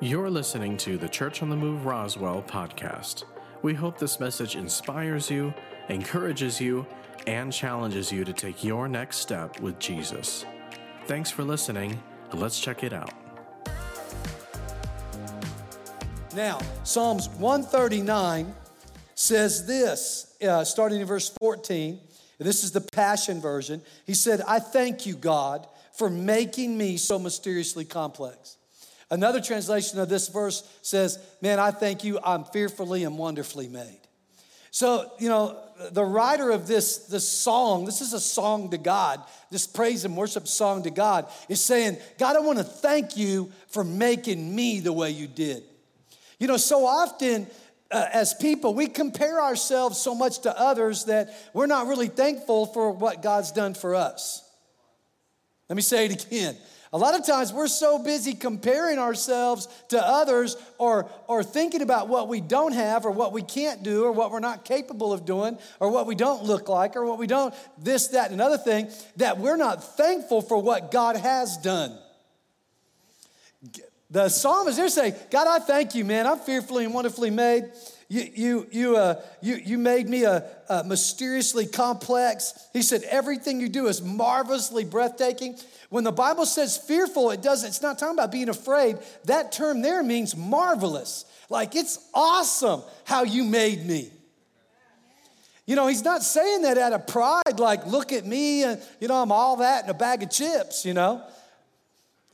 You're listening to the Church on the Move Roswell podcast. We hope this message inspires you, encourages you, and challenges you to take your next step with Jesus. Thanks for listening. Let's check it out. Now, Psalms 139 says this, uh, starting in verse 14. This is the Passion Version. He said, I thank you, God, for making me so mysteriously complex. Another translation of this verse says, Man, I thank you, I'm fearfully and wonderfully made. So, you know, the writer of this, this song, this is a song to God, this praise and worship song to God, is saying, God, I want to thank you for making me the way you did. You know, so often uh, as people, we compare ourselves so much to others that we're not really thankful for what God's done for us. Let me say it again. A lot of times we're so busy comparing ourselves to others or, or thinking about what we don't have or what we can't do or what we're not capable of doing or what we don't look like or what we don't, this, that, and another thing, that we're not thankful for what God has done. The psalmist, they're saying, God, I thank you, man. I'm fearfully and wonderfully made. You, you, you, uh, you, you made me a, a mysteriously complex. He said, everything you do is marvelously breathtaking. When the Bible says fearful, it doesn't, it's not talking about being afraid. That term there means marvelous. Like it's awesome how you made me. You know, he's not saying that out of pride, like, look at me, and, you know, I'm all that in a bag of chips, you know.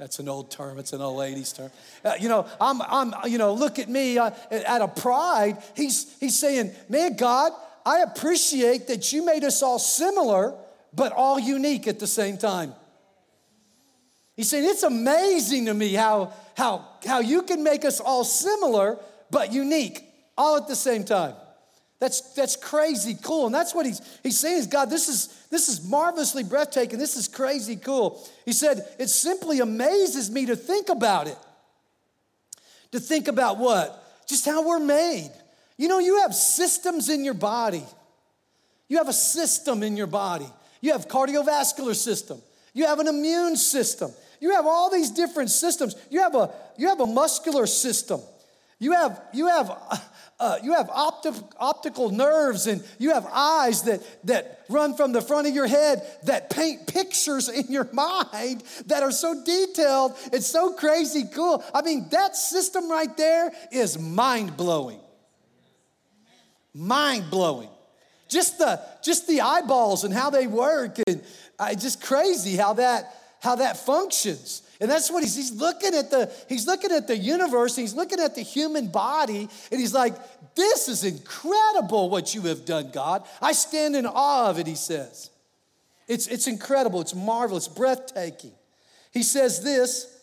That's an old term. It's an old lady's term. Uh, you know, I'm, I'm, you know, look at me uh, out of pride. He's, he's saying, man, God, I appreciate that you made us all similar, but all unique at the same time. He's saying, it's amazing to me how, how, how you can make us all similar, but unique, all at the same time. That's, that's crazy cool. And that's what he's, he's saying is, God, this is, this is marvelously breathtaking. This is crazy cool. He said, it simply amazes me to think about it. To think about what? Just how we're made. You know, you have systems in your body. You have a system in your body. You have cardiovascular system. You have an immune system. You have all these different systems. You have a, you have a muscular system. You have, you have uh, you have opti- optical nerves and you have eyes that, that run from the front of your head that paint pictures in your mind that are so detailed. It's so crazy cool. I mean, that system right there is mind blowing. Mind blowing. Just the, just the eyeballs and how they work, and uh, just crazy how that, how that functions. And that's what he's, he's looking at the, he's looking at the universe, he's looking at the human body, and he's like, This is incredible what you have done, God. I stand in awe of it, he says. It's, it's incredible, it's marvelous, breathtaking. He says this.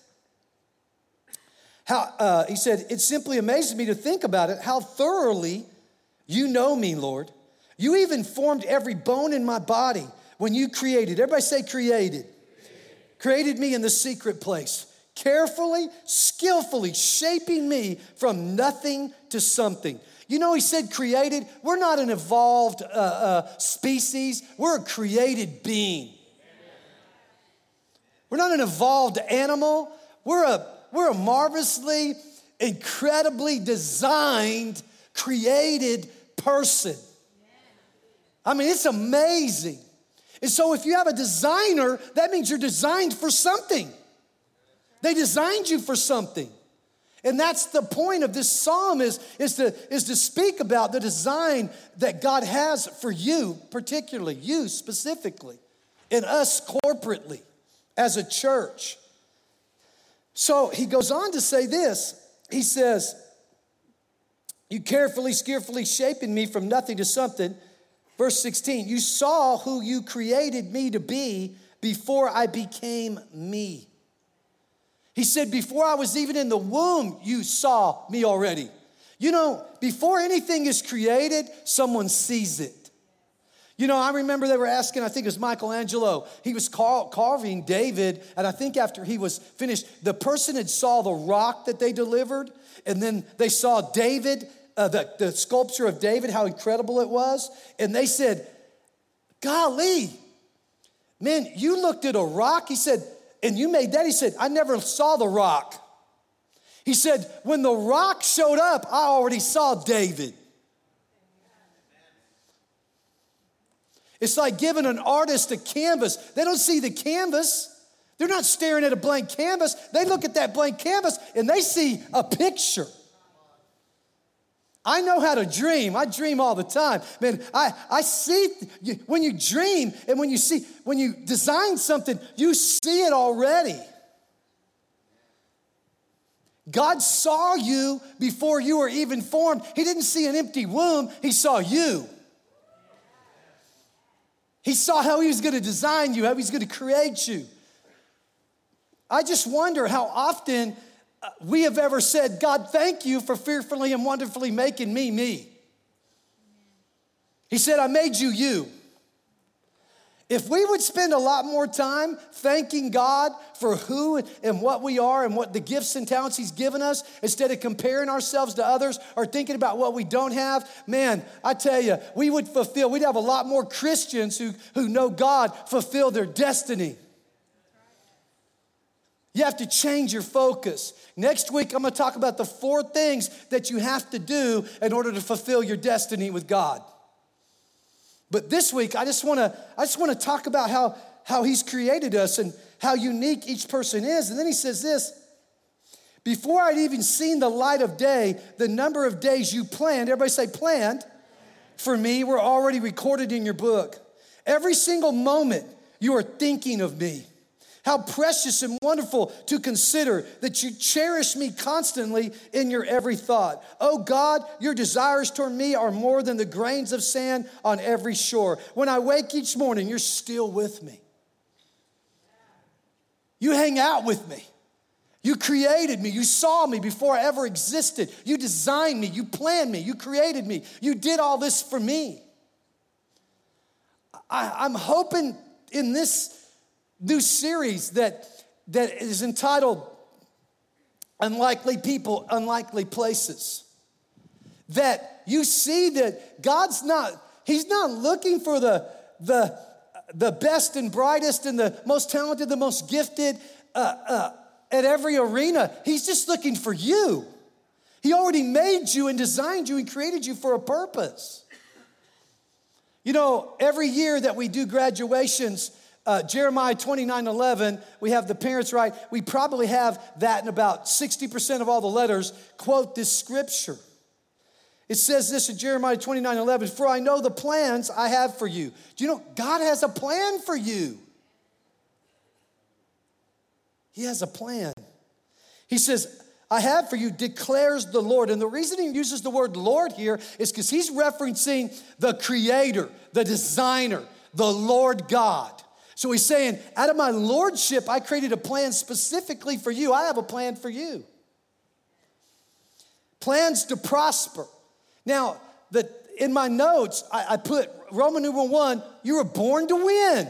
How, uh, he said, It simply amazes me to think about it, how thoroughly you know me, Lord. You even formed every bone in my body when you created. Everybody say created created me in the secret place, carefully, skillfully shaping me from nothing to something. You know, he said created. We're not an evolved uh, uh, species, we're a created being. We're not an evolved animal, we're a, we're a marvelously, incredibly designed, created person. I mean, it's amazing. And so if you have a designer, that means you're designed for something. They designed you for something. And that's the point of this psalm is, is, to, is to speak about the design that God has for you, particularly, you specifically, and us corporately as a church. So he goes on to say this. He says, You carefully, skillfully shaping me from nothing to something Verse 16, you saw who you created me to be before I became me. He said, Before I was even in the womb, you saw me already. You know, before anything is created, someone sees it. You know, I remember they were asking, I think it was Michelangelo, he was car- carving David, and I think after he was finished, the person had saw the rock that they delivered, and then they saw David, uh, the, the sculpture of David, how incredible it was. And they said, Golly, man, you looked at a rock. He said, and you made that. He said, I never saw the rock. He said, When the rock showed up, I already saw David. It's like giving an artist a canvas. They don't see the canvas. They're not staring at a blank canvas. They look at that blank canvas and they see a picture. I know how to dream. I dream all the time. Man, I, I see when you dream and when you see, when you design something, you see it already. God saw you before you were even formed. He didn't see an empty womb, He saw you. He saw how He was gonna design you, how He's gonna create you. I just wonder how often Uh, we have ever said, God, thank you for fearfully and wonderfully making me me. He said, I made you you. If we would spend a lot more time thanking God for who and what we are and what the gifts and talents He's given us, instead of comparing ourselves to others or thinking about what we don't have, man, I tell you, we would fulfill, we'd have a lot more Christians who, who know God fulfill their destiny. You have to change your focus. Next week, I'm gonna talk about the four things that you have to do in order to fulfill your destiny with God. But this week, I just wanna, I just wanna talk about how, how He's created us and how unique each person is. And then He says this Before I'd even seen the light of day, the number of days you planned, everybody say planned, for me were already recorded in your book. Every single moment you are thinking of me. How precious and wonderful to consider that you cherish me constantly in your every thought. Oh God, your desires toward me are more than the grains of sand on every shore. When I wake each morning, you're still with me. You hang out with me. You created me. You saw me before I ever existed. You designed me. You planned me. You created me. You did all this for me. I, am hoping in this new series that, that is entitled Unlikely People, Unlikely Places. That you see that God's not, He's not looking for the, the, the best and brightest and the most talented, the most gifted uh, uh, at every arena. He's just looking for you. He already made you and designed you and created you for a purpose. You know, every year that we do graduations, uh, Jeremiah 29 11, we have the parents write. We probably have that in about 60% of all the letters quote this scripture. It says this in Jeremiah 29 11, for I know the plans I have for you. Do you know God has a plan for you? He has a plan. He says, I have for you, declares the Lord. And the reason he uses the word Lord here is because he's referencing the creator, the designer, the Lord God. So he's saying, out of my lordship, I created a plan specifically for you. I have a plan for you. Plans to prosper. Now, the, in my notes, I, I put Roman numeral one, you were born to win.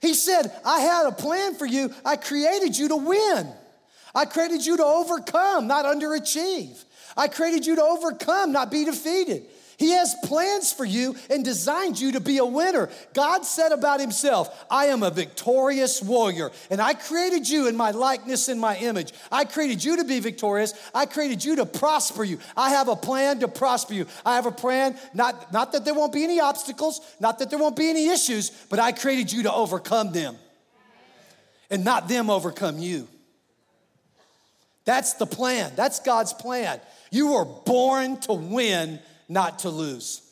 He said, I had a plan for you. I created you to win. I created you to overcome, not underachieve. I created you to overcome, not be defeated. He has plans for you and designed you to be a winner. God said about himself, I am a victorious warrior, and I created you in my likeness and my image. I created you to be victorious. I created you to prosper you. I have a plan to prosper you. I have a plan, not, not that there won't be any obstacles, not that there won't be any issues, but I created you to overcome them and not them overcome you. That's the plan. That's God's plan. You were born to win not to lose.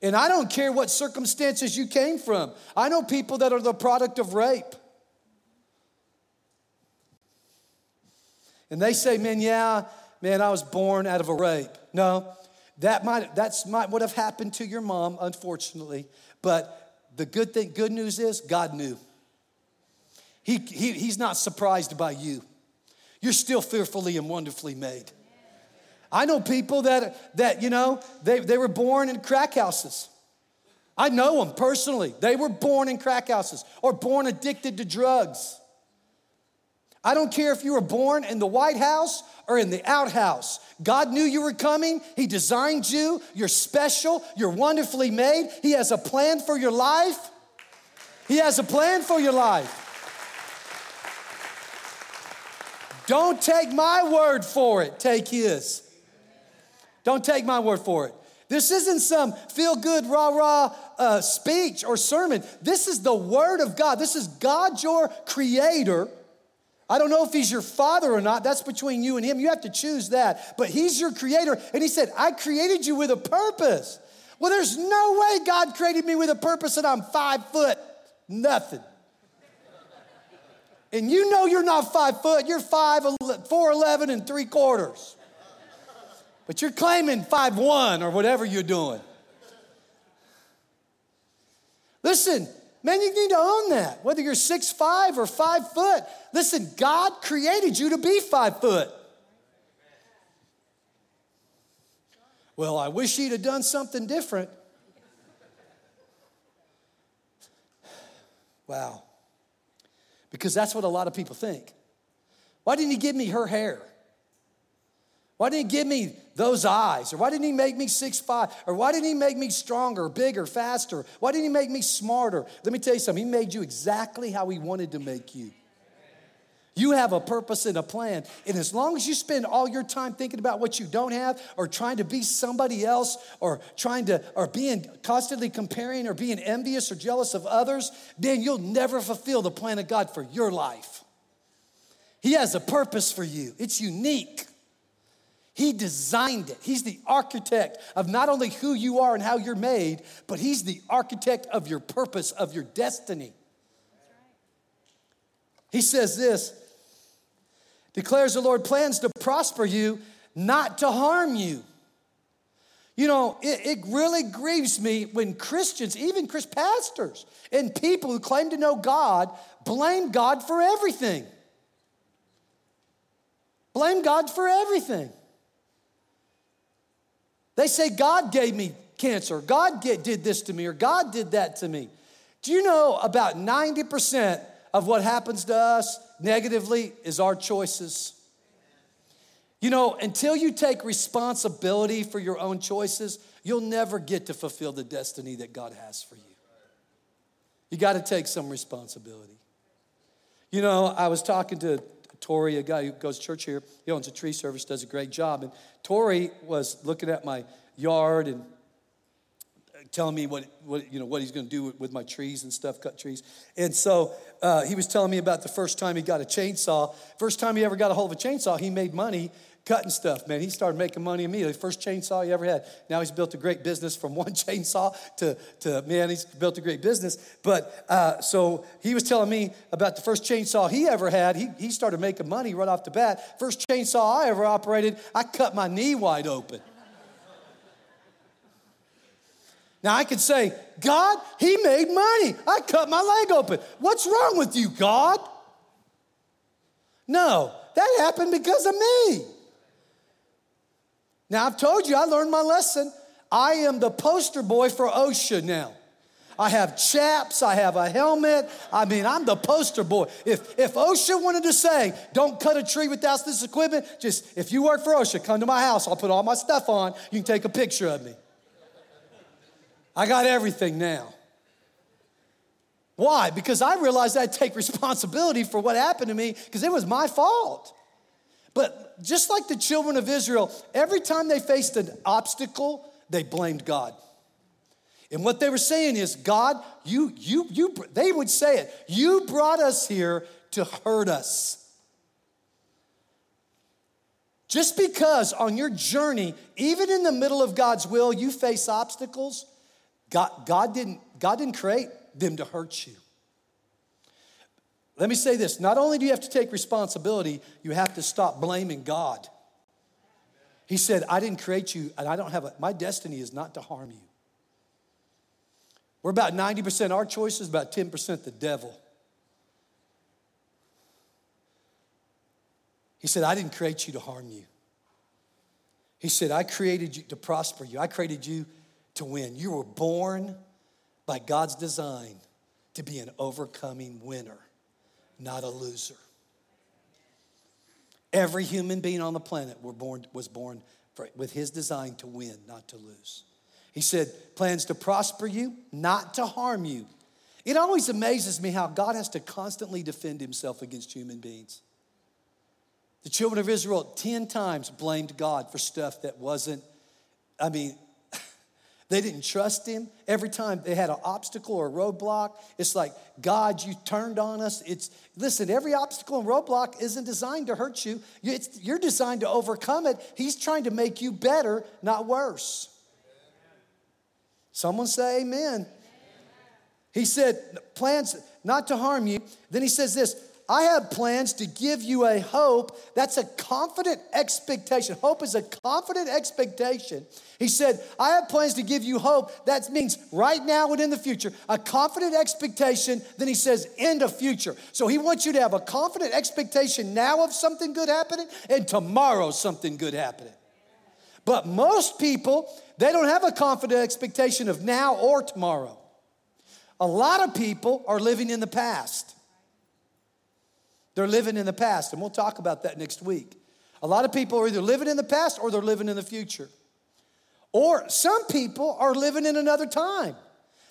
And I don't care what circumstances you came from. I know people that are the product of rape. And they say, man, yeah, man, I was born out of a rape. No, that might that's might what have happened to your mom, unfortunately. But the good thing, good news is God knew. He, he, he's not surprised by you. You're still fearfully and wonderfully made. I know people that, that you know, they, they were born in crack houses. I know them personally. They were born in crack houses or born addicted to drugs. I don't care if you were born in the White House or in the outhouse. God knew you were coming. He designed you. You're special. You're wonderfully made. He has a plan for your life. He has a plan for your life. Don't take my word for it, take his. Don't take my word for it. This isn't some feel good, rah rah uh, speech or sermon. This is the word of God. This is God, your creator. I don't know if he's your father or not. That's between you and him. You have to choose that. But he's your creator. And he said, I created you with a purpose. Well, there's no way God created me with a purpose and I'm five foot, nothing. And you know you're not five foot, you're five, four eleven and three quarters. But you're claiming five one or whatever you're doing. Listen, man, you need to own that. Whether you're six five or five foot. Listen, God created you to be five foot. Well, I wish he'd have done something different. Wow. Because that's what a lot of people think. Why didn't he give me her hair? Why didn't he give me those eyes? Or why didn't he make me six five? Or why didn't he make me stronger, bigger, faster? Why didn't he make me smarter? Let me tell you something. He made you exactly how he wanted to make you. You have a purpose and a plan. And as long as you spend all your time thinking about what you don't have or trying to be somebody else or trying to, or being constantly comparing or being envious or jealous of others, then you'll never fulfill the plan of God for your life. He has a purpose for you, it's unique. He designed it. He's the architect of not only who you are and how you're made, but He's the architect of your purpose, of your destiny. He says this declares the Lord plans to prosper you, not to harm you. You know, it, it, really grieves me when Christians, even Chris pastors, and people who claim to know God, blame God for everything. Blame God for everything. They say, God gave me cancer, God get, did this to me, or God did that to me. Do you know about 90% of what happens to us negatively is our choices. You know, until you take responsibility for your own choices, you'll never get to fulfill the destiny that God has for you. You got to take some responsibility. You know, I was talking to Tori, a guy who goes to church here. He owns a tree service, does a great job. And Tori was looking at my yard and telling me what, what, you know, what he's going to do with, with, my trees and stuff, cut trees. And so uh, he was telling me about the first time he got a chainsaw. First time he ever got a hold of a chainsaw, he made money cutting stuff, man. He started making money immediately. First chainsaw he ever had. Now he's built a great business from one chainsaw to, to man, he's built a great business. But uh, so he was telling me about the first chainsaw he ever had. He, he started making money right off the bat. First chainsaw I ever operated, I cut my knee wide open. Now I could say, God, he made money. I cut my leg open. What's wrong with you, God? No, that happened because of me. Now I've told you, I learned my lesson. I am the poster boy for OSHA now. I have chaps, I have a helmet. I mean, I'm the poster boy. If, if OSHA wanted to say, don't cut a tree without this equipment, just if you work for OSHA, come to my house, I'll put all my stuff on, you can take a picture of me. I got everything now. Why? Because I realized I'd take responsibility for what happened to me because it was my fault. But just like the children of Israel, every time they faced an obstacle, they blamed God. And what they were saying is, God, you, you, you, they would say it, you brought us here to hurt us. Just because on your journey, even in the middle of God's will, you face obstacles, God, God, didn't, God didn't create them to hurt you. Let me say this not only do you have to take responsibility, you have to stop blaming God. He said, I didn't create you, and I don't have a, my destiny is not to harm you. We're about 90% our choices, about 10% the devil. He said, I didn't create you to harm you. He said, I created you to prosper you. I created you to win. You were born by God's design to be an overcoming winner, not a loser. Every human being on the planet were born, was born for, with his design to win, not to lose. He said, plans to prosper you, not to harm you. It always amazes me how God has to constantly defend himself against human beings. The children of Israel 10 times blamed God for stuff that wasn't, I mean, they didn't trust him. Every time they had an obstacle or a roadblock, it's like, God, you turned on us. It's listen, every obstacle and roadblock isn't designed to hurt you. It's, you're designed to overcome it. He's trying to make you better, not worse. Someone say amen. He said, plans not to harm you. Then he says this I have plans to give you a hope. That's a confident expectation. Hope is a confident expectation. He said, I have plans to give you hope. That means right now and in the future, a confident expectation. Then he says, in the future. So he wants you to have a confident expectation now of something good happening and tomorrow something good happening. But most people, they don't have a confident expectation of now or tomorrow. A lot of people are living in the past. They're living in the past, and we'll talk about that next week. A lot of people are either living in the past or they're living in the future. Or some people are living in another time.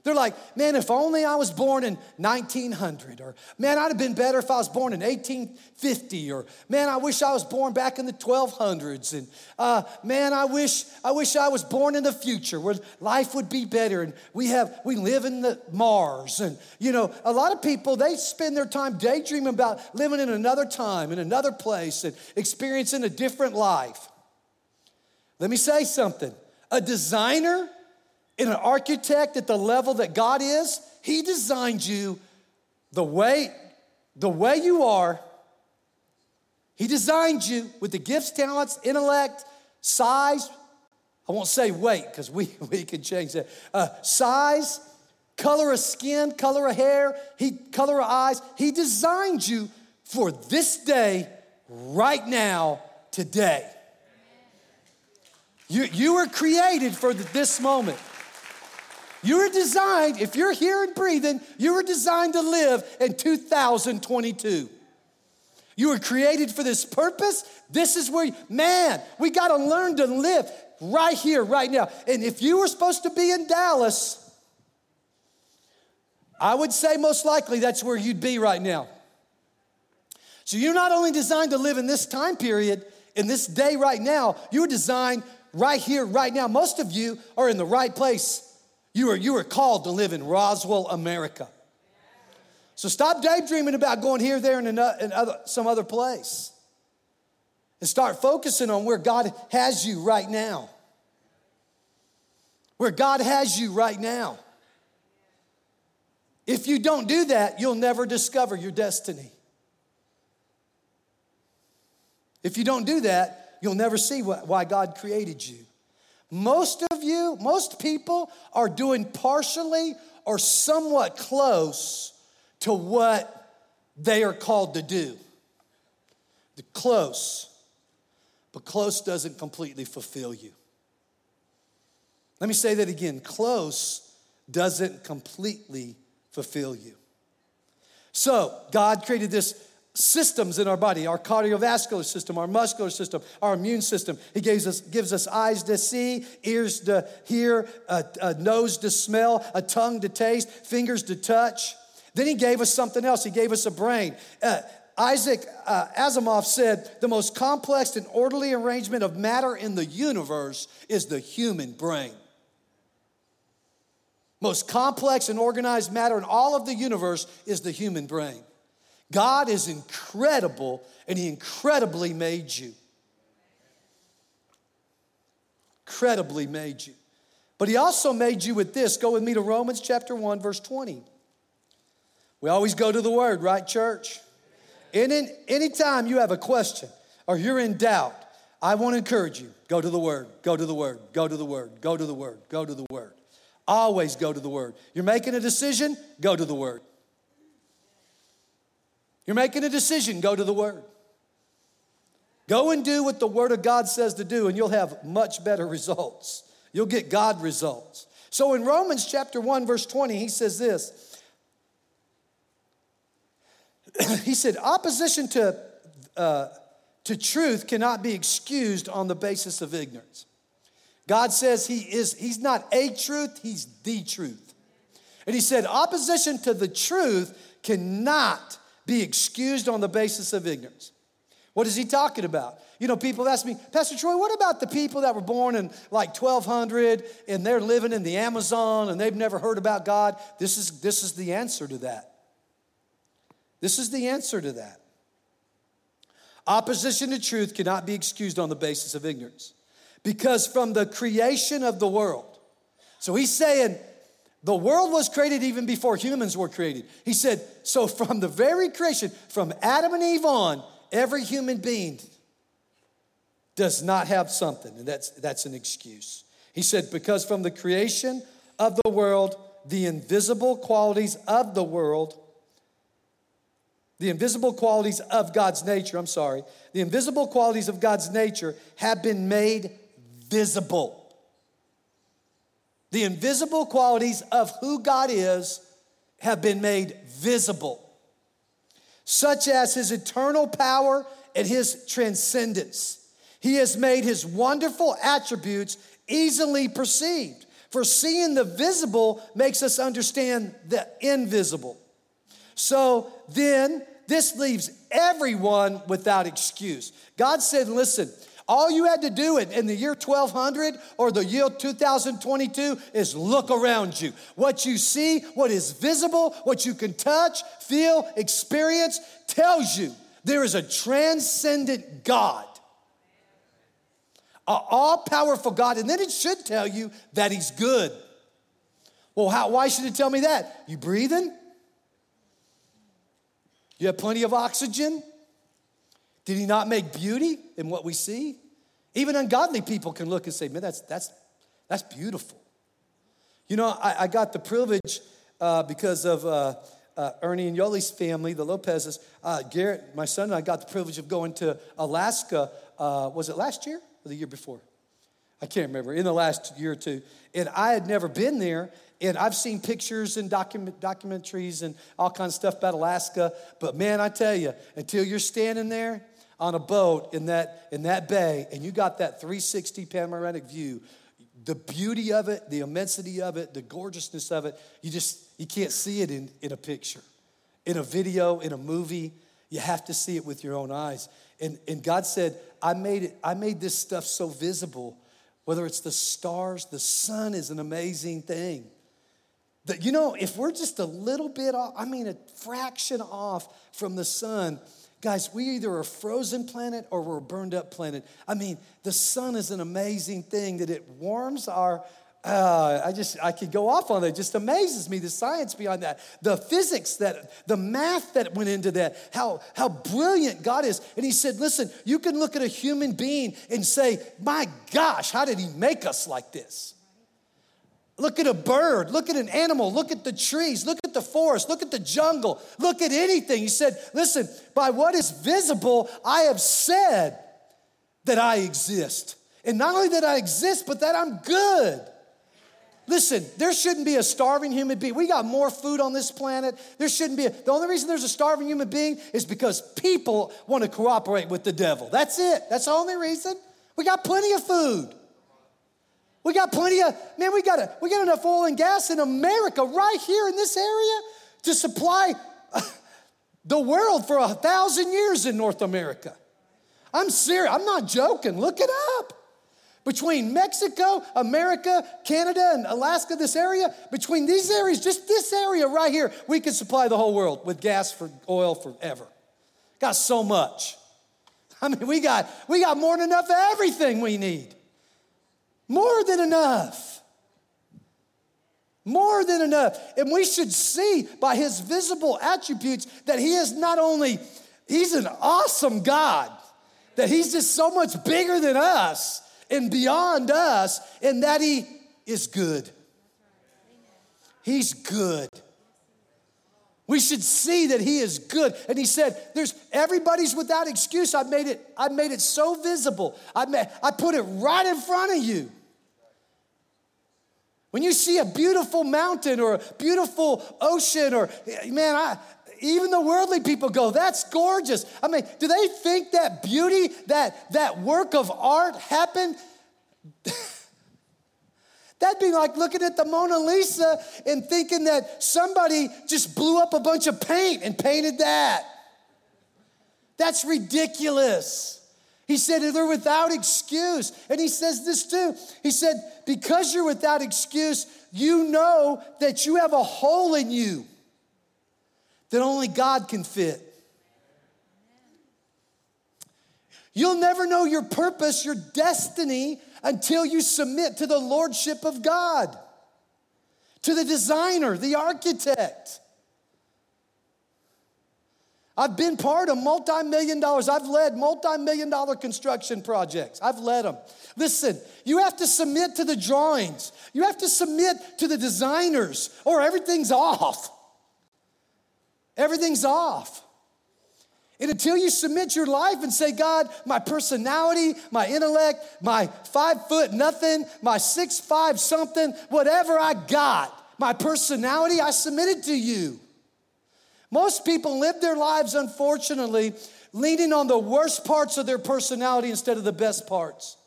They're like, man, if only I was born in 1900, or man, I'd have been better if I was born in 1850, or man, I wish I was born back in the 1200s, and uh, man, I wish I wish I was born in the future where life would be better, and we have we live in the Mars, and you know, a lot of people they spend their time daydreaming about living in another time, in another place, and experiencing a different life. Let me say something: a designer in an architect at the level that God is, He designed you the way, the way you are. He designed you with the gifts, talents, intellect, size. I won't say weight because we, we can change that. Uh, size, color of skin, color of hair, he, color of eyes. He designed you for this day, right now, today. You, you were created for this moment. You were designed, if you're here and breathing, you were designed to live in 2022. You were created for this purpose. This is where, man, we got to learn to live right here, right now. And if you were supposed to be in Dallas, I would say most likely that's where you'd be right now. So you're not only designed to live in this time period, in this day right now, you were designed right here, right now. Most of you are in the right place you are, you are called to live in Roswell, America. So stop daydreaming about going here, there, and uh, in, other, some other place. And start focusing on where God has you right now. Where God has you right now. If you don't do that, you'll never discover your destiny. If you don't do that, you'll never see why God created you. Most of you, most people are doing partially or somewhat close to what they are called to do. The close, but close doesn't completely fulfill you. Let me say that again close doesn't completely fulfill you. So, God created this systems in our body our cardiovascular system our muscular system our immune system. He gives us gives us eyes to see ears to hear a, a, nose to smell a tongue to taste fingers to touch. Then he gave us something else. He gave us a brain. Uh, isaac uh, asimov said the most complex and orderly arrangement of matter in the universe is the human brain. Most complex and organized matter in all of the universe is the human brain God is incredible and He incredibly made you. Incredibly made you. But He also made you with this. Go with me to Romans chapter 1, verse 20. We always go to the Word, right, church? In, anytime you have a question or you're in doubt, I want to encourage you go to the Word, go to the Word, go to the Word, go to the Word, go to the Word. Always go to the Word. You're making a decision, go to the Word. You're making a decision, go to the Word. Go and do what the Word of God says to do, and you'll have much better results. You'll get God results. So in Romans chapter 1, verse 20, he says this. he said, opposition to, uh, to truth cannot be excused on the basis of ignorance. God says he is, he's not a truth, he's the truth. And he said, opposition to the truth cannot be excused on the basis of ignorance. What is he talking about? You know, people ask me, Pastor Troy, what about the people that were born in like 1200 and they're living in the Amazon and they've never heard about God? This is, this is the answer to that. This is the answer to that. Opposition to truth cannot be excused on the basis of ignorance because from the creation of the world, so he's saying the world was created even before humans were created. He said, so from the very creation, from Adam and Eve on, every human being does not have something, and that's, that's an excuse. He said, because from the creation of the world, the invisible qualities of the world, the invisible qualities of God's nature, I'm sorry, the invisible qualities of God's nature have been made visible. The invisible qualities of who God is have been made visible, such as his eternal power and his transcendence. He has made his wonderful attributes easily perceived. For seeing the visible makes us understand the invisible. So then, this leaves everyone without excuse. God said, Listen, all you had to do in, the year 1200 or the year 2022 is look around you. What you see, what is visible, what you can touch, feel, experience tells you there is a transcendent God, an all powerful God. And then it should tell you that He's good. Well, how, why should it tell me that? You breathing? You have plenty of oxygen? Did he not make beauty in what we see? Even ungodly people can look and say, man, that's, that's, that's beautiful. You know, I, I got the privilege uh, because of uh, uh, Ernie and Yoli's family, the Lopez's. Uh, Garrett, my son, and I got the privilege of going to Alaska. Uh, was it last year or the year before? I can't remember, in the last year or two. And I had never been there. And I've seen pictures and document, documentaries and all kinds of stuff about Alaska. But man, I tell you, until you're standing there on a boat in that, in that bay and you got that 360 panoramic view, the beauty of it, the immensity of it, the gorgeousness of it, you just, you can't see it in, in a picture. In a video, in a movie, you have to see it with your own eyes. And, and God said, I made it, I made this stuff so visible, whether it's the stars, the sun is an amazing thing. That, you know, if we're just a little bit off, I mean, a fraction off from the sun, Guys, we either are a frozen planet or we're a burned up planet. I mean, the sun is an amazing thing that it warms our. Uh, I just I could go off on. It just amazes me the science behind that, the physics that, the math that went into that, how how brilliant God is. And He said, "Listen, you can look at a human being and say, my gosh, how did He make us like this?" Look at a bird, look at an animal, look at the trees, look at the forest, look at the jungle, look at anything. He said, Listen, by what is visible, I have said that I exist. And not only that I exist, but that I'm good. Listen, there shouldn't be a starving human being. We got more food on this planet. There shouldn't be. A, the only reason there's a starving human being is because people want to cooperate with the devil. That's it. That's the only reason. We got plenty of food. We got plenty of, man, we got, a, we got enough oil and gas in America right here in this area to supply the world for a thousand years in North America. I'm serious, I'm not joking. Look it up. Between Mexico, America, Canada, and Alaska, this area, between these areas, just this area right here, we could supply the whole world with gas for oil forever. Got so much. I mean, we got, we got more than enough of everything we need. More than enough. More than enough. And we should see by his visible attributes that he is not only, he's an awesome God, that he's just so much bigger than us and beyond us, and that he is good. He's good. We should see that he is good. And he said, There's everybody's without excuse. I made it, I made it so visible. I made, I put it right in front of you. When you see a beautiful mountain or a beautiful ocean, or man, I, even the worldly people go, that's gorgeous. I mean, do they think that beauty, that, that work of art happened? That'd be like looking at the Mona Lisa and thinking that somebody just blew up a bunch of paint and painted that. That's ridiculous. He said they're without excuse. And he says this too. He said, because you're without excuse, you know that you have a hole in you that only God can fit. You'll never know your purpose, your destiny, until you submit to the lordship of God, to the designer, the architect. I've been part of multi million dollars, I've led multi million dollar construction projects. I've led them. Listen, you have to submit to the drawings, you have to submit to the designers, or everything's off. Everything's off. And until you submit your life and say, God, my personality, my intellect, my five foot nothing, my six five something, whatever I got, my personality, I submit it to you. Most people live their lives, unfortunately, leaning on the worst parts of their personality instead of the best parts.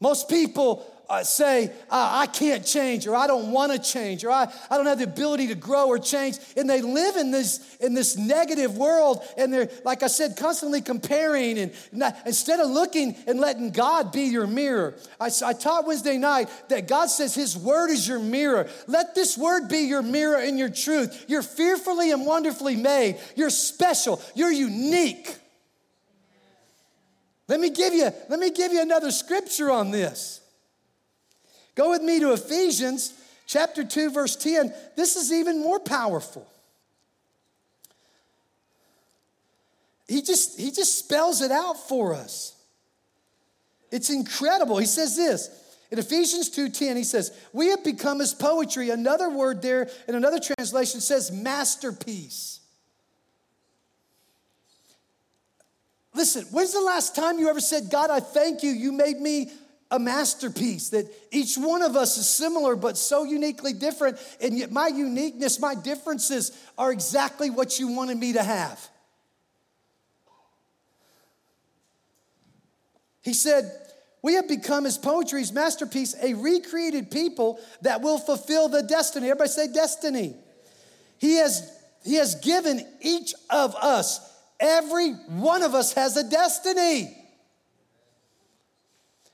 Most people uh, say, uh, I can't change, or I don't want to change, or I, I don't have the ability to grow or change. And they live in this, in this negative world, and they're, like I said, constantly comparing, and not, instead of looking and letting God be your mirror. I, I taught Wednesday night that God says His word is your mirror. Let this word be your mirror and your truth. You're fearfully and wonderfully made, you're special, you're unique. Let me give you, let me give you another scripture on this. Go with me to Ephesians chapter 2, verse 10. This is even more powerful. He just, he just spells it out for us. It's incredible. He says this in Ephesians 2:10, he says, We have become as poetry. Another word there in another translation says masterpiece. Listen, when's the last time you ever said, God, I thank you, you made me a masterpiece that each one of us is similar but so uniquely different and yet my uniqueness my differences are exactly what you wanted me to have. He said we have become his poetry's masterpiece a recreated people that will fulfill the destiny. Everybody say destiny. He has he has given each of us every one of us has a destiny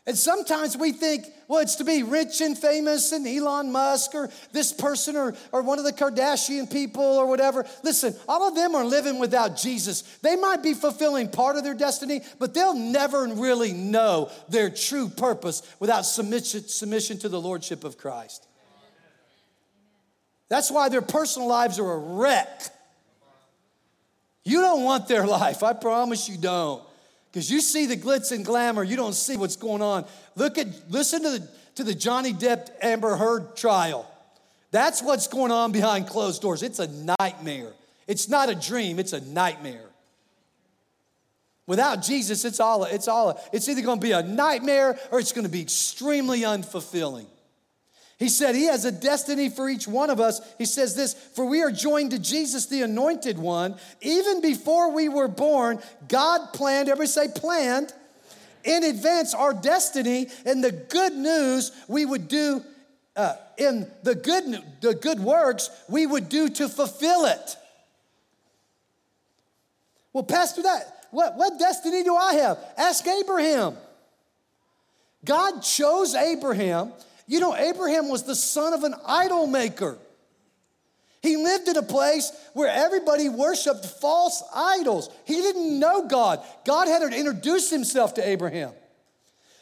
and sometimes we think, well, it's to be rich and famous and Elon Musk or this person or, or one of the Kardashian people or whatever. Listen, all of them are living without Jesus. They might be fulfilling part of their destiny, but they'll never really know their true purpose without submission, submission to the Lordship of Christ. That's why their personal lives are a wreck. You don't want their life, I promise you don't. Because you see the glitz and glamour, you don't see what's going on. Look at, listen to the, to the Johnny Depp Amber Heard trial. That's what's going on behind closed doors. It's a nightmare. It's not a dream, it's a nightmare. Without Jesus, it's all, it's all, it's either gonna be a nightmare or it's gonna be extremely unfulfilling. He said he has a destiny for each one of us. He says this For we are joined to Jesus, the anointed one. Even before we were born, God planned, everybody say planned, in advance our destiny and the good news we would do uh, in the good, the good works we would do to fulfill it. Well, Pastor, that what, what destiny do I have? Ask Abraham. God chose Abraham you know, Abraham was the son of an idol maker. He lived in a place where everybody worshiped false idols. He didn't know God. God had to introduce himself to Abraham.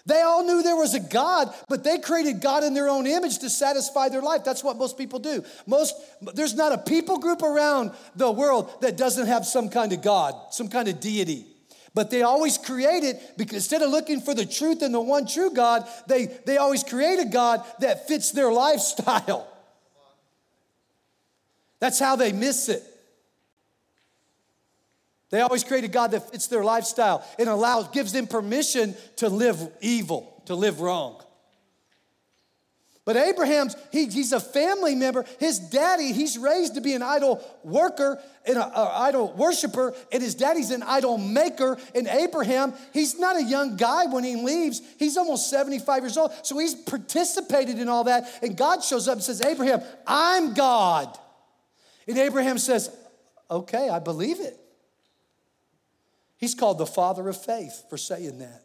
They all knew there was a God, but they created God in their own image to satisfy their life. That's what most people do. Most there's not a people group around the world that doesn't have some kind of God, some kind of deity. But they always create it because instead of looking for the truth and the one true God, they, they always create a God that fits their lifestyle. That's how they miss it. They always create a God that fits their lifestyle and allows, gives them permission to live evil, to live wrong. But Abraham's, he, he's a family member. His daddy, he's raised to be an idol worker an idol worshiper, and his daddy's an idol maker. And Abraham, he's not a young guy when he leaves. He's almost 75 years old. So he's participated in all that. And God shows up and says, Abraham, I'm God. And Abraham says, Okay, I believe it. He's called the father of faith for saying that.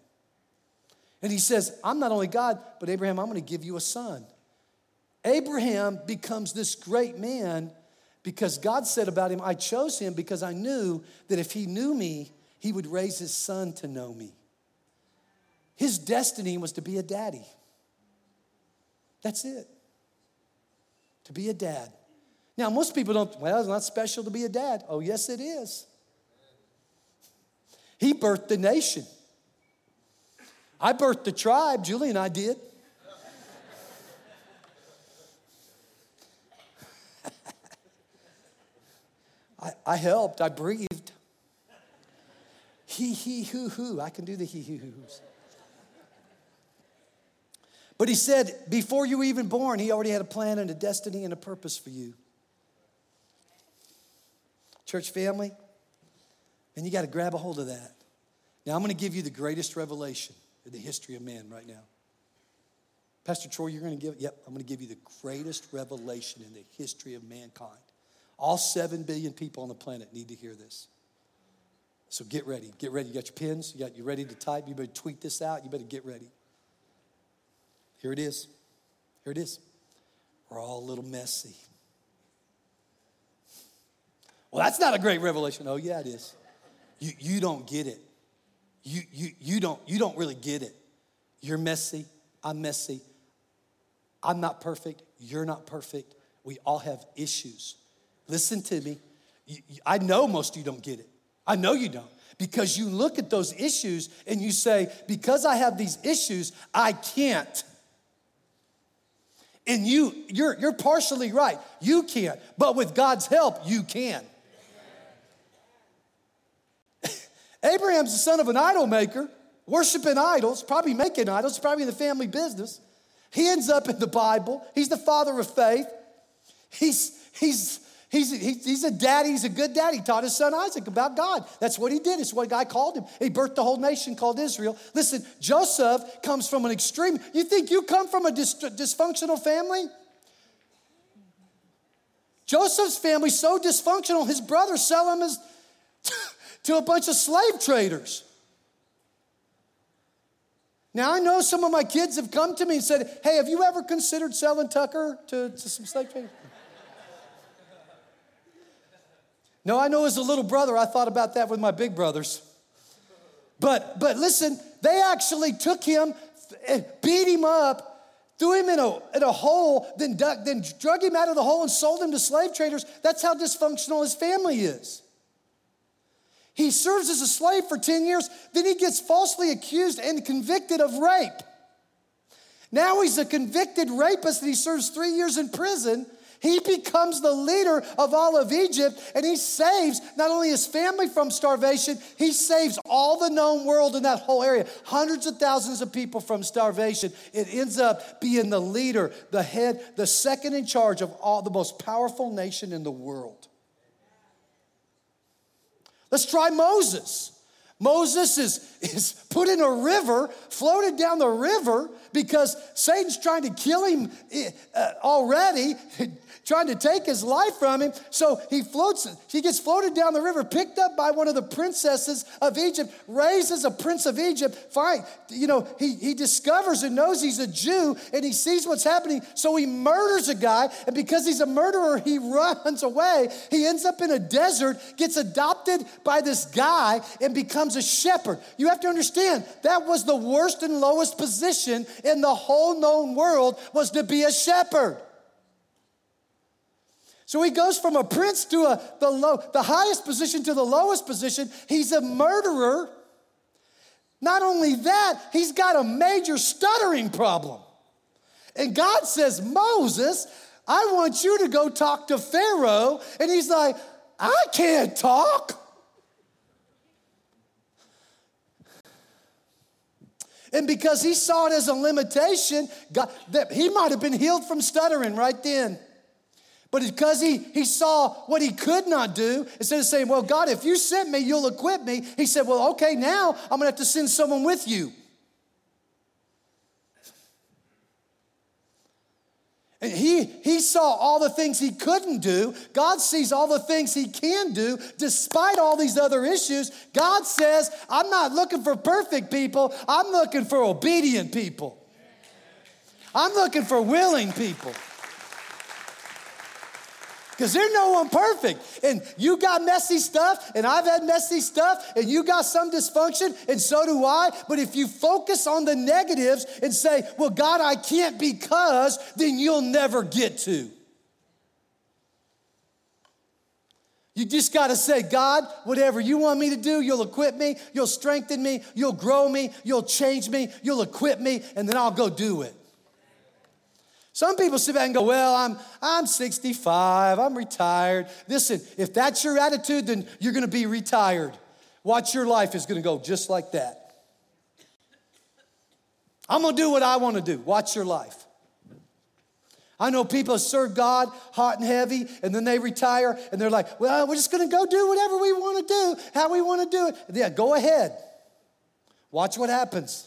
And he says, I'm not only God, but Abraham, I'm going to give you a son. Abraham becomes this great man because God said about him, I chose him because I knew that if he knew me, he would raise his son to know me. His destiny was to be a daddy. That's it. To be a dad. Now, most people don't, well, it's not special to be a dad. Oh, yes, it is. He birthed the nation. I birthed the tribe, Julie and I did. I, I helped, I breathed. He, he, hoo, hoo. I can do the he, he, hoo's. But he said, before you were even born, he already had a plan and a destiny and a purpose for you. Church family, and you got to grab a hold of that. Now, I'm going to give you the greatest revelation in the history of man right now. Pastor Troy, you're going to give, yep, I'm going to give you the greatest revelation in the history of mankind. All 7 billion people on the planet need to hear this. So get ready. Get ready. You got your pens? You got you ready to type? You better tweet this out. You better get ready. Here it is. Here it is. We're all a little messy. Well, that's not a great revelation. Oh, yeah, it is. You, you don't get it. You, you, you, don't, you don't really get it. You're messy. I'm messy. I'm not perfect. You're not perfect. We all have issues. Listen to me. I know most of you don't get it. I know you don't. Because you look at those issues and you say, because I have these issues, I can't. And you, you're, you're partially right. You can't. But with God's help, you can. Abraham's the son of an idol maker, worshiping idols, probably making idols, probably in the family business. He ends up in the Bible. He's the father of faith. He's, he's, he's, he's a daddy. He's a good daddy. He taught his son Isaac about God. That's what he did. It's what God called him. He birthed the whole nation called Israel. Listen, Joseph comes from an extreme. You think you come from a dis- dysfunctional family? Joseph's family so dysfunctional, his brothers sell him as to a bunch of slave traders. Now, I know some of my kids have come to me and said, Hey, have you ever considered selling Tucker to, to some slave traders? no, I know as a little brother, I thought about that with my big brothers. But, but listen, they actually took him, eh, beat him up, threw him in a, in a hole, then, then drug him out of the hole and sold him to slave traders. That's how dysfunctional his family is. He serves as a slave for 10 years, then he gets falsely accused and convicted of rape. Now he's a convicted rapist and he serves three years in prison. He becomes the leader of all of Egypt and he saves not only his family from starvation, he saves all the known world in that whole area. Hundreds of thousands of people from starvation. It ends up being the leader, the head, the second in charge of all the most powerful nation in the world. Let's try Moses. Moses is, is put in a river, floated down the river because Satan's trying to kill him eh, uh, already trying to take his life from him. So he floats, he gets floated down the river, picked up by one of the princesses of Egypt, raised as a prince of Egypt. Fine, you know, he, he discovers and knows he's a Jew and he sees what's happening. So he murders a guy. And because he's a murderer, he runs away. He ends up in a desert, gets adopted by this guy, and becomes a shepherd. You have to understand that was the worst and lowest position in the whole known world was to be a shepherd. So he goes from a prince to a, the, low, the highest position to the lowest position. He's a murderer. Not only that, he's got a major stuttering problem. And God says, Moses, I want you to go talk to Pharaoh. And he's like, I can't talk. And because he saw it as a limitation, God, that he might have been healed from stuttering right then. But because he, he saw what he could not do, instead of saying, Well, God, if you sent me, you'll equip me, he said, Well, okay, now I'm gonna have to send someone with you. And he, he saw all the things he couldn't do. God sees all the things he can do despite all these other issues. God says, I'm not looking for perfect people, I'm looking for obedient people. I'm looking for willing people. Because there's no one perfect. And you got messy stuff, and I've had messy stuff, and you got some dysfunction, and so do I. But if you focus on the negatives and say, Well, God, I can't because, then you'll never get to. You just got to say, God, whatever you want me to do, you'll equip me, you'll strengthen me, you'll grow me, you'll change me, you'll equip me, and then I'll go do it. Some people sit back and go, Well, I'm, I'm 65, I'm retired. Listen, if that's your attitude, then you're gonna be retired. Watch your life is gonna go just like that. I'm gonna do what I wanna do. Watch your life. I know people serve God hot and heavy, and then they retire, and they're like, Well, we're just gonna go do whatever we wanna do, how we wanna do it. Yeah, go ahead. Watch what happens.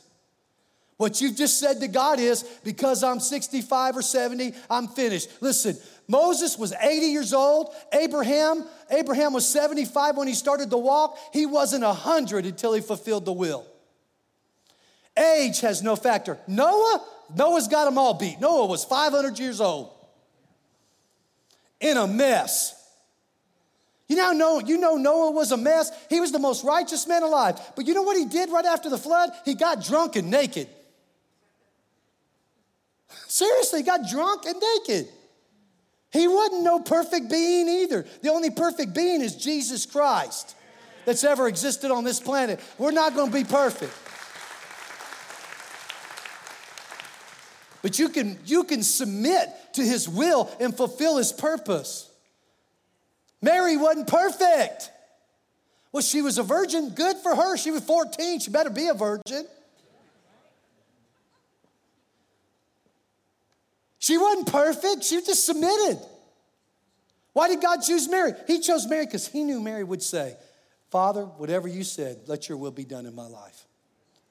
What you've just said to God is, because I'm 65 or 70, I'm finished. Listen, Moses was 80 years old. Abraham, Abraham was 75 when he started to walk. He wasn't 100 until he fulfilled the will. Age has no factor. Noah, Noah's got them all beat. Noah was 500 years old in a mess. You now know, you know Noah was a mess. He was the most righteous man alive. But you know what he did right after the flood? He got drunk and naked. Seriously, got drunk and naked. He wasn't no perfect being either. The only perfect being is Jesus Christ that's ever existed on this planet. We're not going to be perfect. But you can, you can submit to his will and fulfill his purpose. Mary wasn't perfect. Well, she was a virgin, good for her. She was 14, she better be a virgin. She wasn't perfect, she just submitted. Why did God choose Mary? He chose Mary because he knew Mary would say, Father, whatever you said, let your will be done in my life.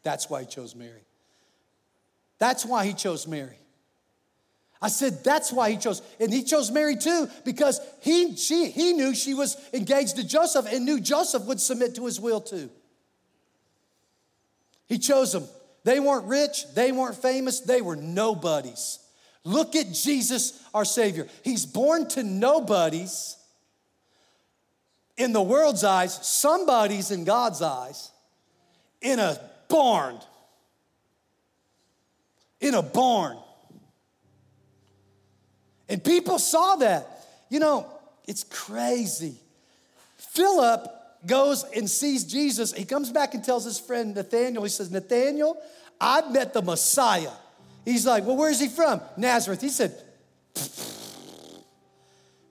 That's why he chose Mary. That's why he chose Mary. I said that's why he chose, and he chose Mary too because he she he knew she was engaged to Joseph and knew Joseph would submit to his will too. He chose them. They weren't rich, they weren't famous, they were nobodies. Look at Jesus, our Savior. He's born to nobodies in the world's eyes, somebody's in God's eyes, in a barn. In a barn. And people saw that. You know, it's crazy. Philip goes and sees Jesus. He comes back and tells his friend Nathaniel, he says, Nathaniel, I've met the Messiah. He's like, Well, where's he from? Nazareth. He said,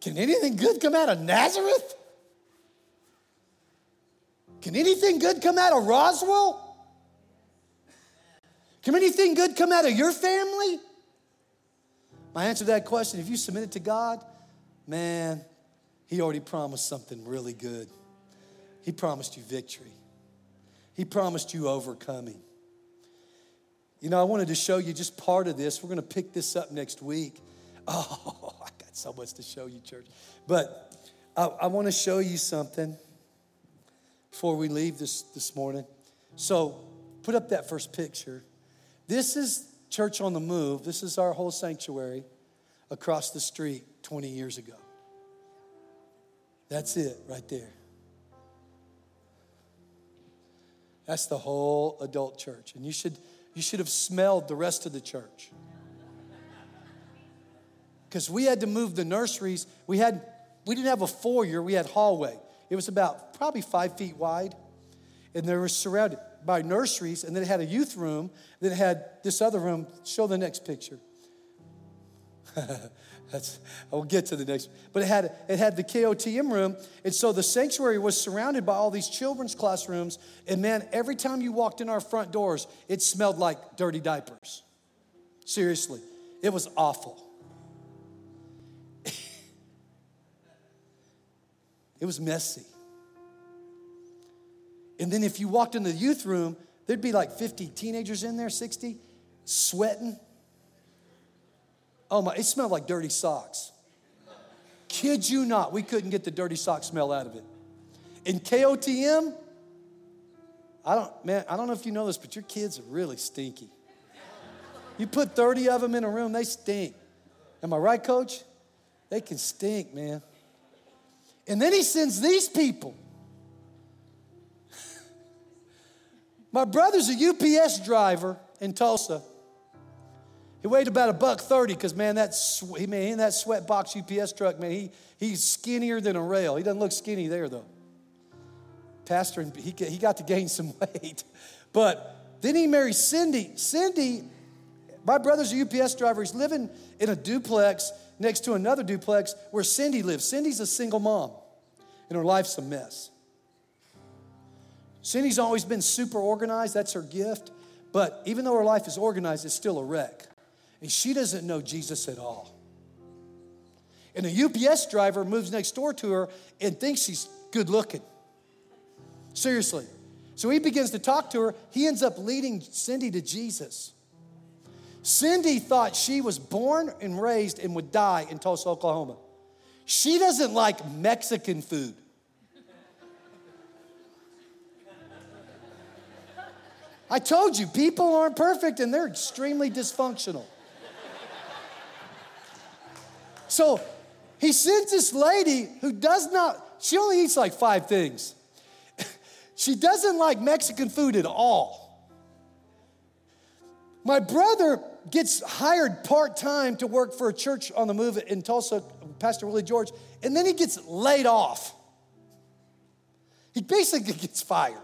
Can anything good come out of Nazareth? Can anything good come out of Roswell? Can anything good come out of your family? My answer to that question if you submit it to God, man, He already promised something really good. He promised you victory, He promised you overcoming. You know, I wanted to show you just part of this. We're going to pick this up next week. Oh, I got so much to show you, church. But I, I want to show you something before we leave this, this morning. So, put up that first picture. This is Church on the Move. This is our whole sanctuary across the street 20 years ago. That's it right there. That's the whole adult church. And you should you should have smelled the rest of the church. Because we had to move the nurseries. We had we didn't have a foyer, we had hallway. It was about probably five feet wide. And they were surrounded by nurseries, and then it had a youth room, then it had this other room. Show the next picture. That's, I will get to the next. But it had, it had the KOTM room. And so the sanctuary was surrounded by all these children's classrooms. And man, every time you walked in our front doors, it smelled like dirty diapers. Seriously, it was awful. it was messy. And then if you walked in the youth room, there'd be like 50 teenagers in there, 60, sweating Oh my, it smelled like dirty socks. Kid you not, we couldn't get the dirty sock smell out of it. In KOTM, I don't, man, I don't know if you know this, but your kids are really stinky. You put 30 of them in a room, they stink. Am I right, coach? They can stink, man. And then he sends these people. My brother's a UPS driver in Tulsa. He weighed about a buck thirty because man, that sw- man in that sweatbox UPS truck, man, he he's skinnier than a rail. He doesn't look skinny there though. Pastor, he he got to gain some weight, but then he marries Cindy. Cindy, my brother's a UPS driver. He's living in a duplex next to another duplex where Cindy lives. Cindy's a single mom, and her life's a mess. Cindy's always been super organized. That's her gift. But even though her life is organized, it's still a wreck. And she doesn't know Jesus at all. And a UPS driver moves next door to her and thinks she's good looking. Seriously. So he begins to talk to her. He ends up leading Cindy to Jesus. Cindy thought she was born and raised and would die in Tulsa, Oklahoma. She doesn't like Mexican food. I told you, people aren't perfect and they're extremely dysfunctional. So he sends this lady who does not, she only eats like five things. she doesn't like Mexican food at all. My brother gets hired part time to work for a church on the move in Tulsa, Pastor Willie George, and then he gets laid off. He basically gets fired.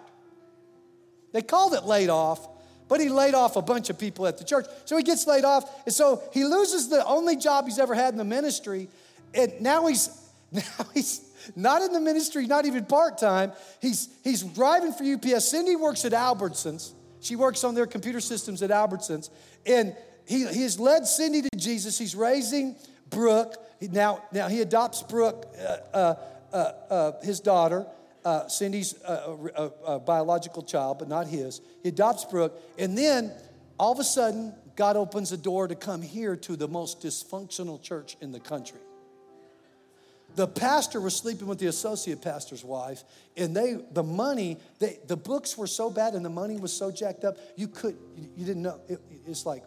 They called it laid off, but he laid off a bunch of people at the church. So he gets laid off, and so he loses the only job he's ever had in the ministry, and now he's now he's not in the ministry, not even part time. He's he's driving for UPS. Cindy works at Albertsons. She works on their computer systems at Albertsons, and he, he has led Cindy to Jesus. He's raising Brooke. Now, now he adopts Brooke, uh, uh, uh, uh his daughter uh, Cindy's uh, biological child, but not his. He adopts Brooke, and then all of a sudden, God opens a door to come here to the most dysfunctional church in the country. The pastor was sleeping with the associate pastor's wife, and they, the money, they, the books were so bad and the money was so jacked up, you could, you didn't know. It, it's like,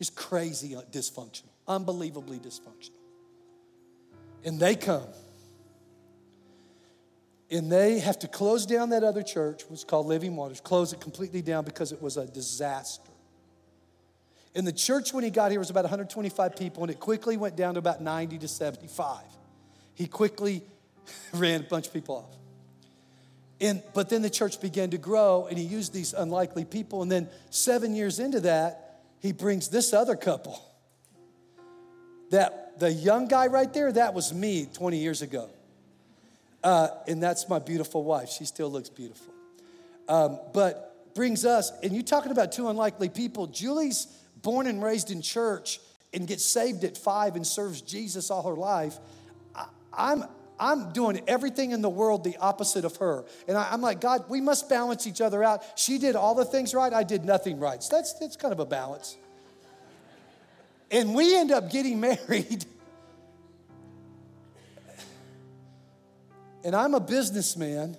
it's crazy dysfunctional, unbelievably dysfunctional. And they come and they have to close down that other church, which is called Living Waters, close it completely down because it was a disaster. And the church, when he got here, was about 125 people, and it quickly went down to about 90 to 75. He quickly ran a bunch of people off. And, but then the church began to grow, and he used these unlikely people. And then seven years into that, he brings this other couple. That the young guy right there, that was me 20 years ago. Uh, and that's my beautiful wife. She still looks beautiful. Um, but brings us, and you're talking about two unlikely people. Julie's born and raised in church and gets saved at five and serves Jesus all her life. I, I'm I'm doing everything in the world the opposite of her. And I, am like, God, we must balance each other out. She did all the things right, I did nothing right. So that's, that's kind of a balance. And we end up getting married and I'm a businessman,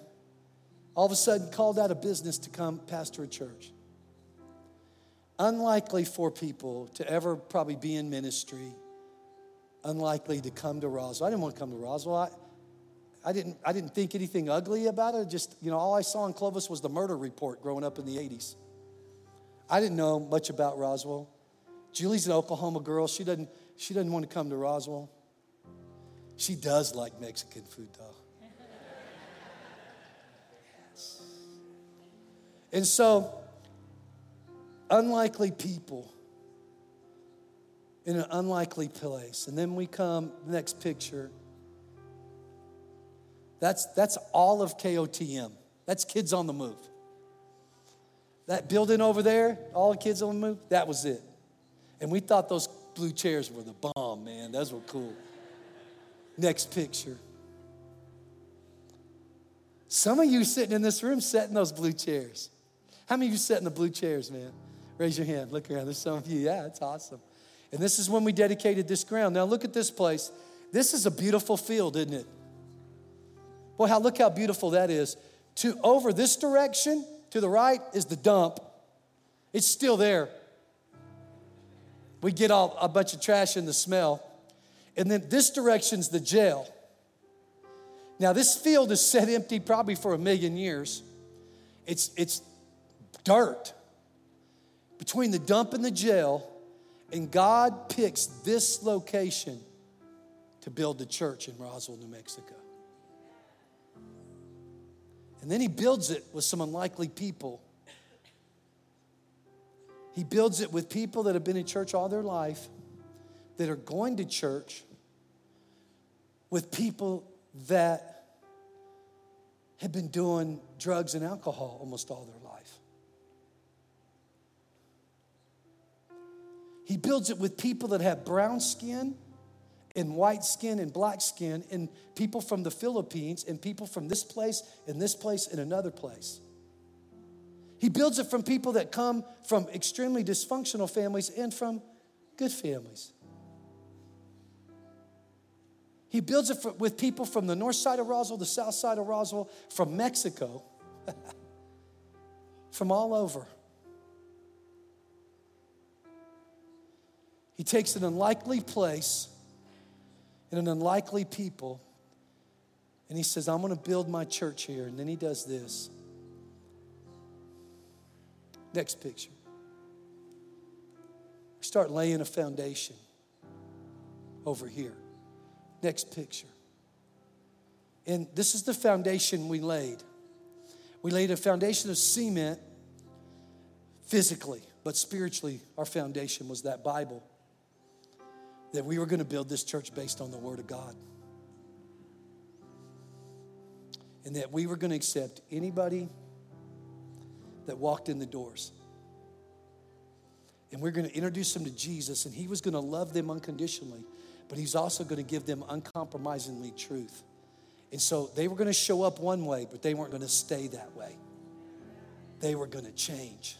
all of a sudden called out of business to come pastor a church. Unlikely for people to ever probably be in ministry, unlikely to come to Roswell. I didn't want to come to Roswell. I, I didn't, I didn't think anything ugly about it. Just, you know, all I saw in Clovis was the murder report growing up in the 80s. I didn't know much about Roswell. Julie's an Oklahoma girl. She doesn't, she doesn't want to come to Roswell. She does like Mexican food, though. And so, unlikely people in an unlikely place. And then we come, next picture. That's, that's all of KOTM. That's kids on the move. That building over there, all the kids on the move, that was it. And we thought those blue chairs were the bomb, man. Those were cool. Next picture. Some of you sitting in this room sat in those blue chairs. How many of you sat in the blue chairs, man? Raise your hand. Look around. There's some of you. Yeah, it's awesome. And this is when we dedicated this ground. Now, look at this place. This is a beautiful field, isn't it? Boy, how look how beautiful that is. To over this direction, to the right, is the dump. It's still there. We get all a bunch of trash in the smell. And then this direction's the jail. Now, this field is set empty probably for a million years. It's, it's dirt between the dump and the jail, and God picks this location to build the church in Roswell, New Mexico. And then he builds it with some unlikely people. He builds it with people that have been in church all their life, that are going to church, with people that have been doing drugs and alcohol almost all their. He builds it with people that have brown skin and white skin and black skin, and people from the Philippines, and people from this place, and this place, and another place. He builds it from people that come from extremely dysfunctional families and from good families. He builds it for, with people from the north side of Roswell, the south side of Roswell, from Mexico, from all over. He takes an unlikely place and an unlikely people, and he says, I'm going to build my church here. And then he does this. Next picture. We start laying a foundation over here. Next picture. And this is the foundation we laid. We laid a foundation of cement physically, but spiritually, our foundation was that Bible that we were going to build this church based on the Word of God. And that we were going to accept anybody that walked in the doors. And we're going to introduce them to Jesus, and He was going to love them unconditionally, but He's also going to give them uncompromisingly truth. And so they were going to show up one way, but they weren't going to stay that way. They were going to change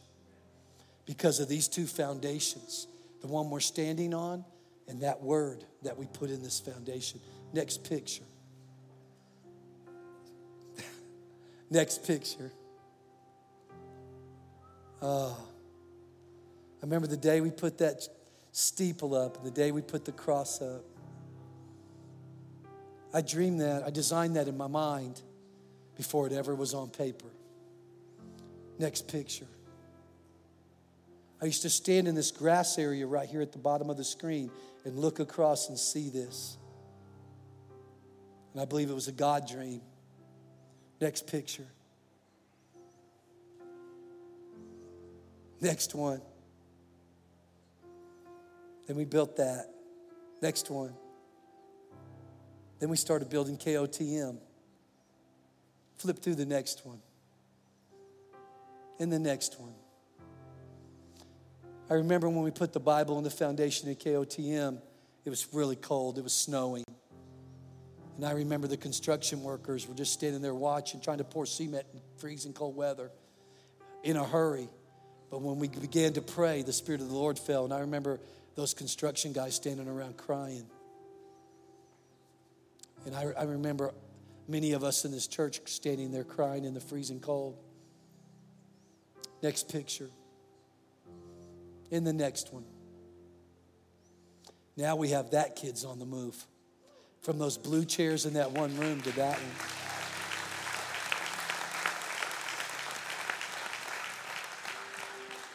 because of these two foundations the one we're standing on and that word that we put in this foundation. Next picture. Next picture. Oh, I remember the day we put that steeple up, the day we put the cross up. I dreamed that, I designed that in my mind before it ever was on paper. Next picture. I used to stand in this grass area right here at the bottom of the screen and look across and see this. And I believe it was a God dream. Next picture. Next one. Then we built that. Next one. Then we started building KOTM. Flip through the next one. And the next one. I remember when we put the Bible in the foundation at KOTM, it was really cold, it was snowing. And I remember the construction workers were just standing there watching, trying to pour cement in freezing cold weather in a hurry. But when we began to pray, the Spirit of the Lord fell. And I remember those construction guys standing around crying. And I, I remember many of us in this church standing there crying in the freezing cold. Next picture in the next one. Now we have that kids on the move. From those blue chairs in that one room to that one.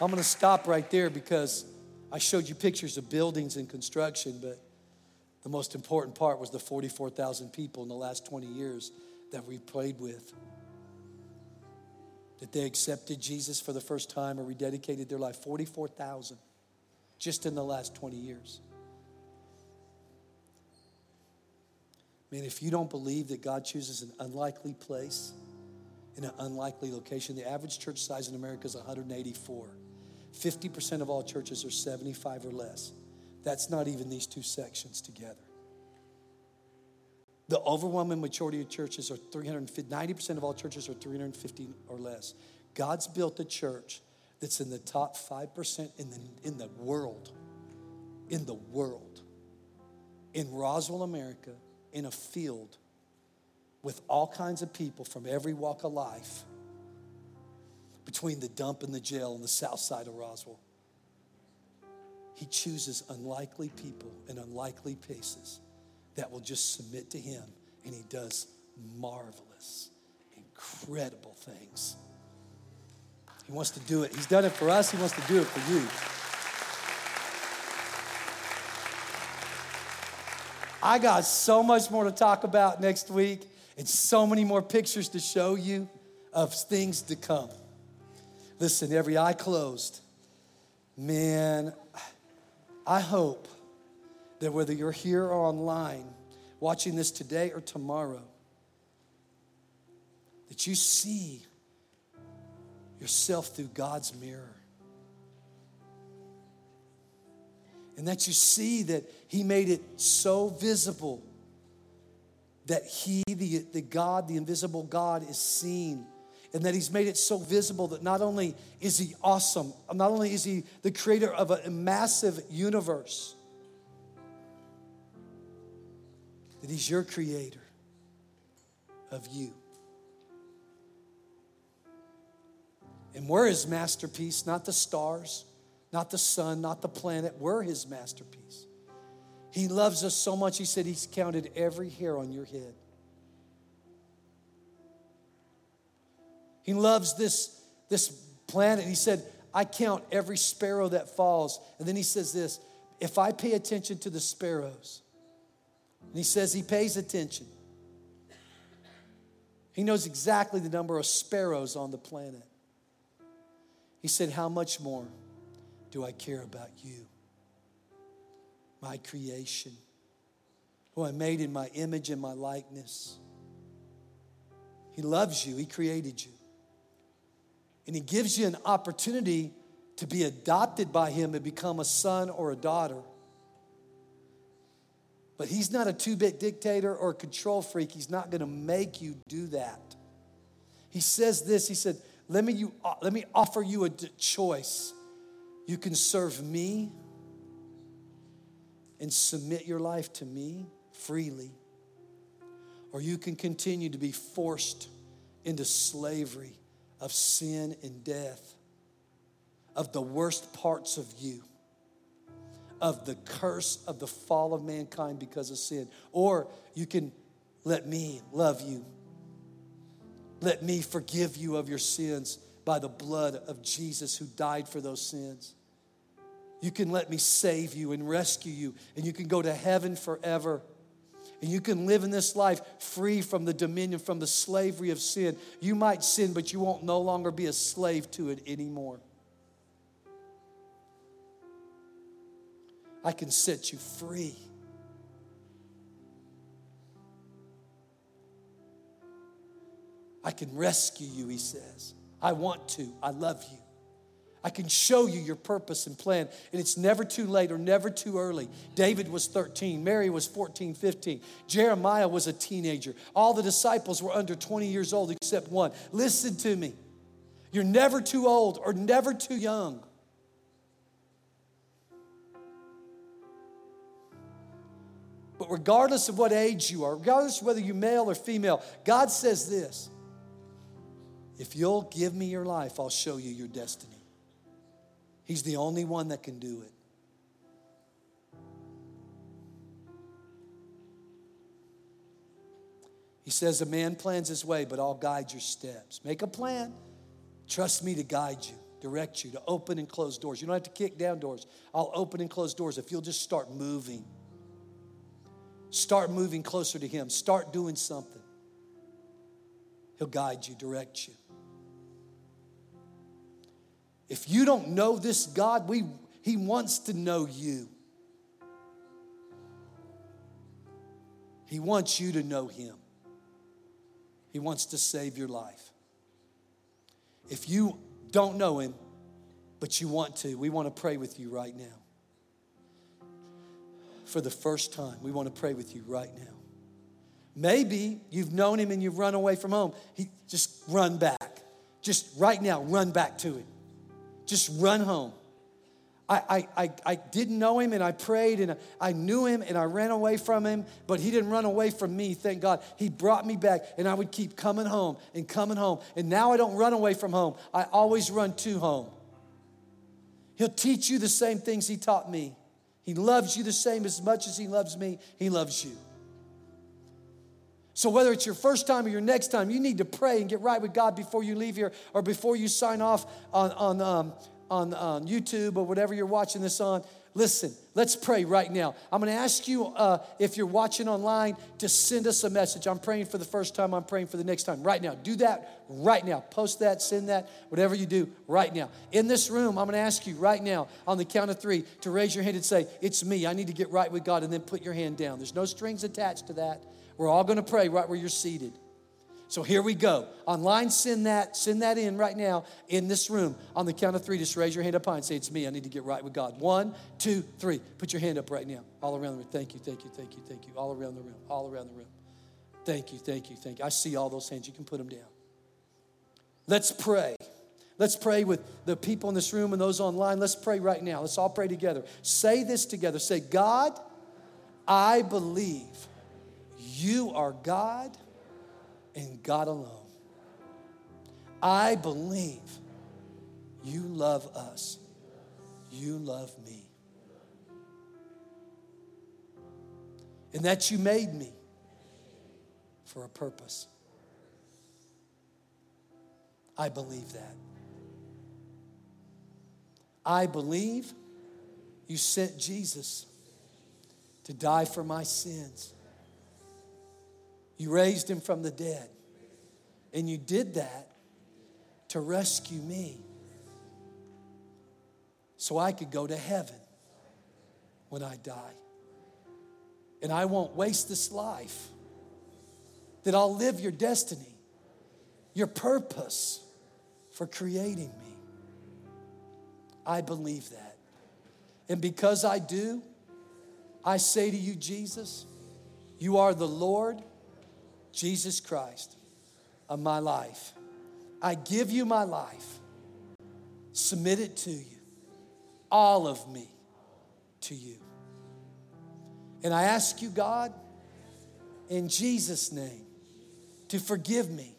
I'm going to stop right there because I showed you pictures of buildings and construction, but the most important part was the 44,000 people in the last 20 years that we played with that they accepted Jesus for the first time or rededicated their life 44,000 just in the last 20 years. Man, if you don't believe that God chooses an unlikely place in an unlikely location, the average church size in America is 184. 50% of all churches are 75 or less. That's not even these two sections together. The overwhelming majority of churches are 350, 90% of all churches are 350 or less. God's built a church that's in the top 5% in the, in the world in the world, in Roswell, America, in a field with all kinds of people from every walk of life between the dump and the jail on the south side of Roswell. He chooses unlikely people in unlikely places that will just submit to Him, and He does marvelous, incredible things. He wants to do it. He's done it for us, He wants to do it for you. I got so much more to talk about next week and so many more pictures to show you of things to come. Listen, every eye closed. Man, I hope that whether you're here or online, watching this today or tomorrow, that you see yourself through God's mirror. And that you see that He made it so visible that He, the, the God, the invisible God, is seen. And that He's made it so visible that not only is He awesome, not only is He the creator of a massive universe, that He's your creator of you. And we're His masterpiece, not the stars, not the sun, not the planet. We're His masterpiece. He loves us so much, He said He's counted every hair on your head. He loves this, this planet. He said, I count every sparrow that falls. And then He says this if I pay attention to the sparrows, and He says He pays attention. He knows exactly the number of sparrows on the planet. He said, How much more do I care about you? my creation, who I made in my image and my likeness. He loves you, He created you. And He gives you an opportunity to be adopted by Him and become a son or a daughter. But He's not a two bit dictator or a control freak. He's not going to make you do that. He says this He said, let me, you, uh, let me offer you a choice. You can serve me and submit your life to me freely, or you can continue to be forced into slavery of sin and death, of the worst parts of you, of the curse of the fall of mankind because of sin. Or you can let me love you. Let me forgive you of your sins by the blood of Jesus who died for those sins. You can let me save you and rescue you, and you can go to heaven forever. And you can live in this life free from the dominion, from the slavery of sin. You might sin, but you won't no longer be a slave to it anymore. I can set you free. I can rescue you, he says. I want to. I love you. I can show you your purpose and plan. And it's never too late or never too early. David was 13, Mary was 14, 15. Jeremiah was a teenager. All the disciples were under 20 years old except one. Listen to me. You're never too old or never too young. But regardless of what age you are, regardless whether you're male or female, God says this if you'll give me your life, I'll show you your destiny. He's the only one that can do it. He says, A man plans his way, but I'll guide your steps. Make a plan. Trust me to guide you, direct you, to open and close doors. You don't have to kick down doors. I'll open and close doors if you'll just start moving. Start moving closer to Him. Start doing something. He'll guide you, direct you. If you don't know this God, we, He wants to know you. He wants you to know Him. He wants to save your life. If you don't know Him, but you want to, we want to pray with you right now. For the first time, we want to pray with you right now. Maybe you've known Him and you've run away from home. He, just run back. Just right now, run back to Him. Just run home. I, I, I didn't know him and I prayed and I knew him and I ran away from him, but he didn't run away from me, thank God. He brought me back and I would keep coming home and coming home. And now I don't run away from home, I always run to home. He'll teach you the same things he taught me. He loves you the same as much as he loves me, he loves you. So, whether it's your first time or your next time, you need to pray and get right with God before you leave here or before you sign off on, on, um, on, on YouTube or whatever you're watching this on. Listen, let's pray right now. I'm going to ask you uh, if you're watching online to send us a message. I'm praying for the first time, I'm praying for the next time. Right now. Do that right now. Post that, send that, whatever you do right now. In this room, I'm going to ask you right now on the count of three to raise your hand and say, It's me. I need to get right with God, and then put your hand down. There's no strings attached to that. We're all going to pray right where you're seated. So here we go. Online, send that, send that in right now in this room. On the count of three, just raise your hand up high and say, It's me. I need to get right with God. One, two, three. Put your hand up right now. All around the room. Thank you, thank you, thank you, thank you. All around the room. All around the room. Thank you, thank you, thank you. I see all those hands. You can put them down. Let's pray. Let's pray with the people in this room and those online. Let's pray right now. Let's all pray together. Say this together. Say, God, I believe you are God and God alone. I believe you love us. You love me. And that you made me for a purpose. I believe that. I believe you sent Jesus to die for my sins you raised him from the dead. And you did that to rescue me so I could go to heaven when I die. And I won't waste this life, that I'll live your destiny, your purpose for creating me. I believe that. And because I do, I say to you, Jesus, you are the Lord Jesus Christ of my life. I give you my life, submit it to you, all of me to you. And I ask you, God, in Jesus' name, to forgive me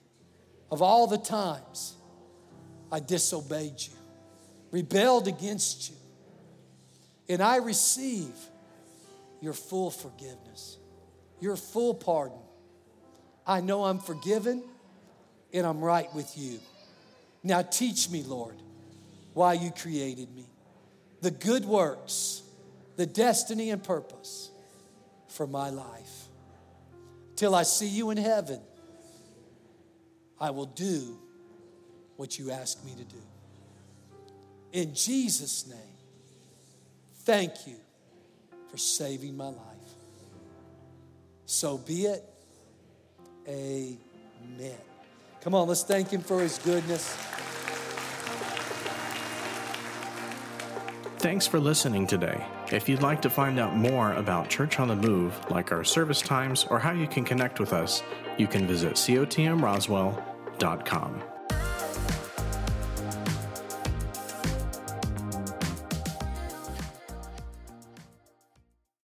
of all the times I disobeyed you, rebelled against you. And I receive your full forgiveness, your full pardon I know I'm forgiven and I'm right with you. Now teach me, Lord, why you created me, the good works, the destiny and purpose for my life. Till I see you in heaven, I will do what you ask me to do. In Jesus' name, thank you for saving my life. So be it. Amen. Come on, let's thank Him for His goodness. Thanks for listening today. If you'd like to find out more about Church on the Move, like our service times or how you can connect with us, you can visit cotmroswell.com.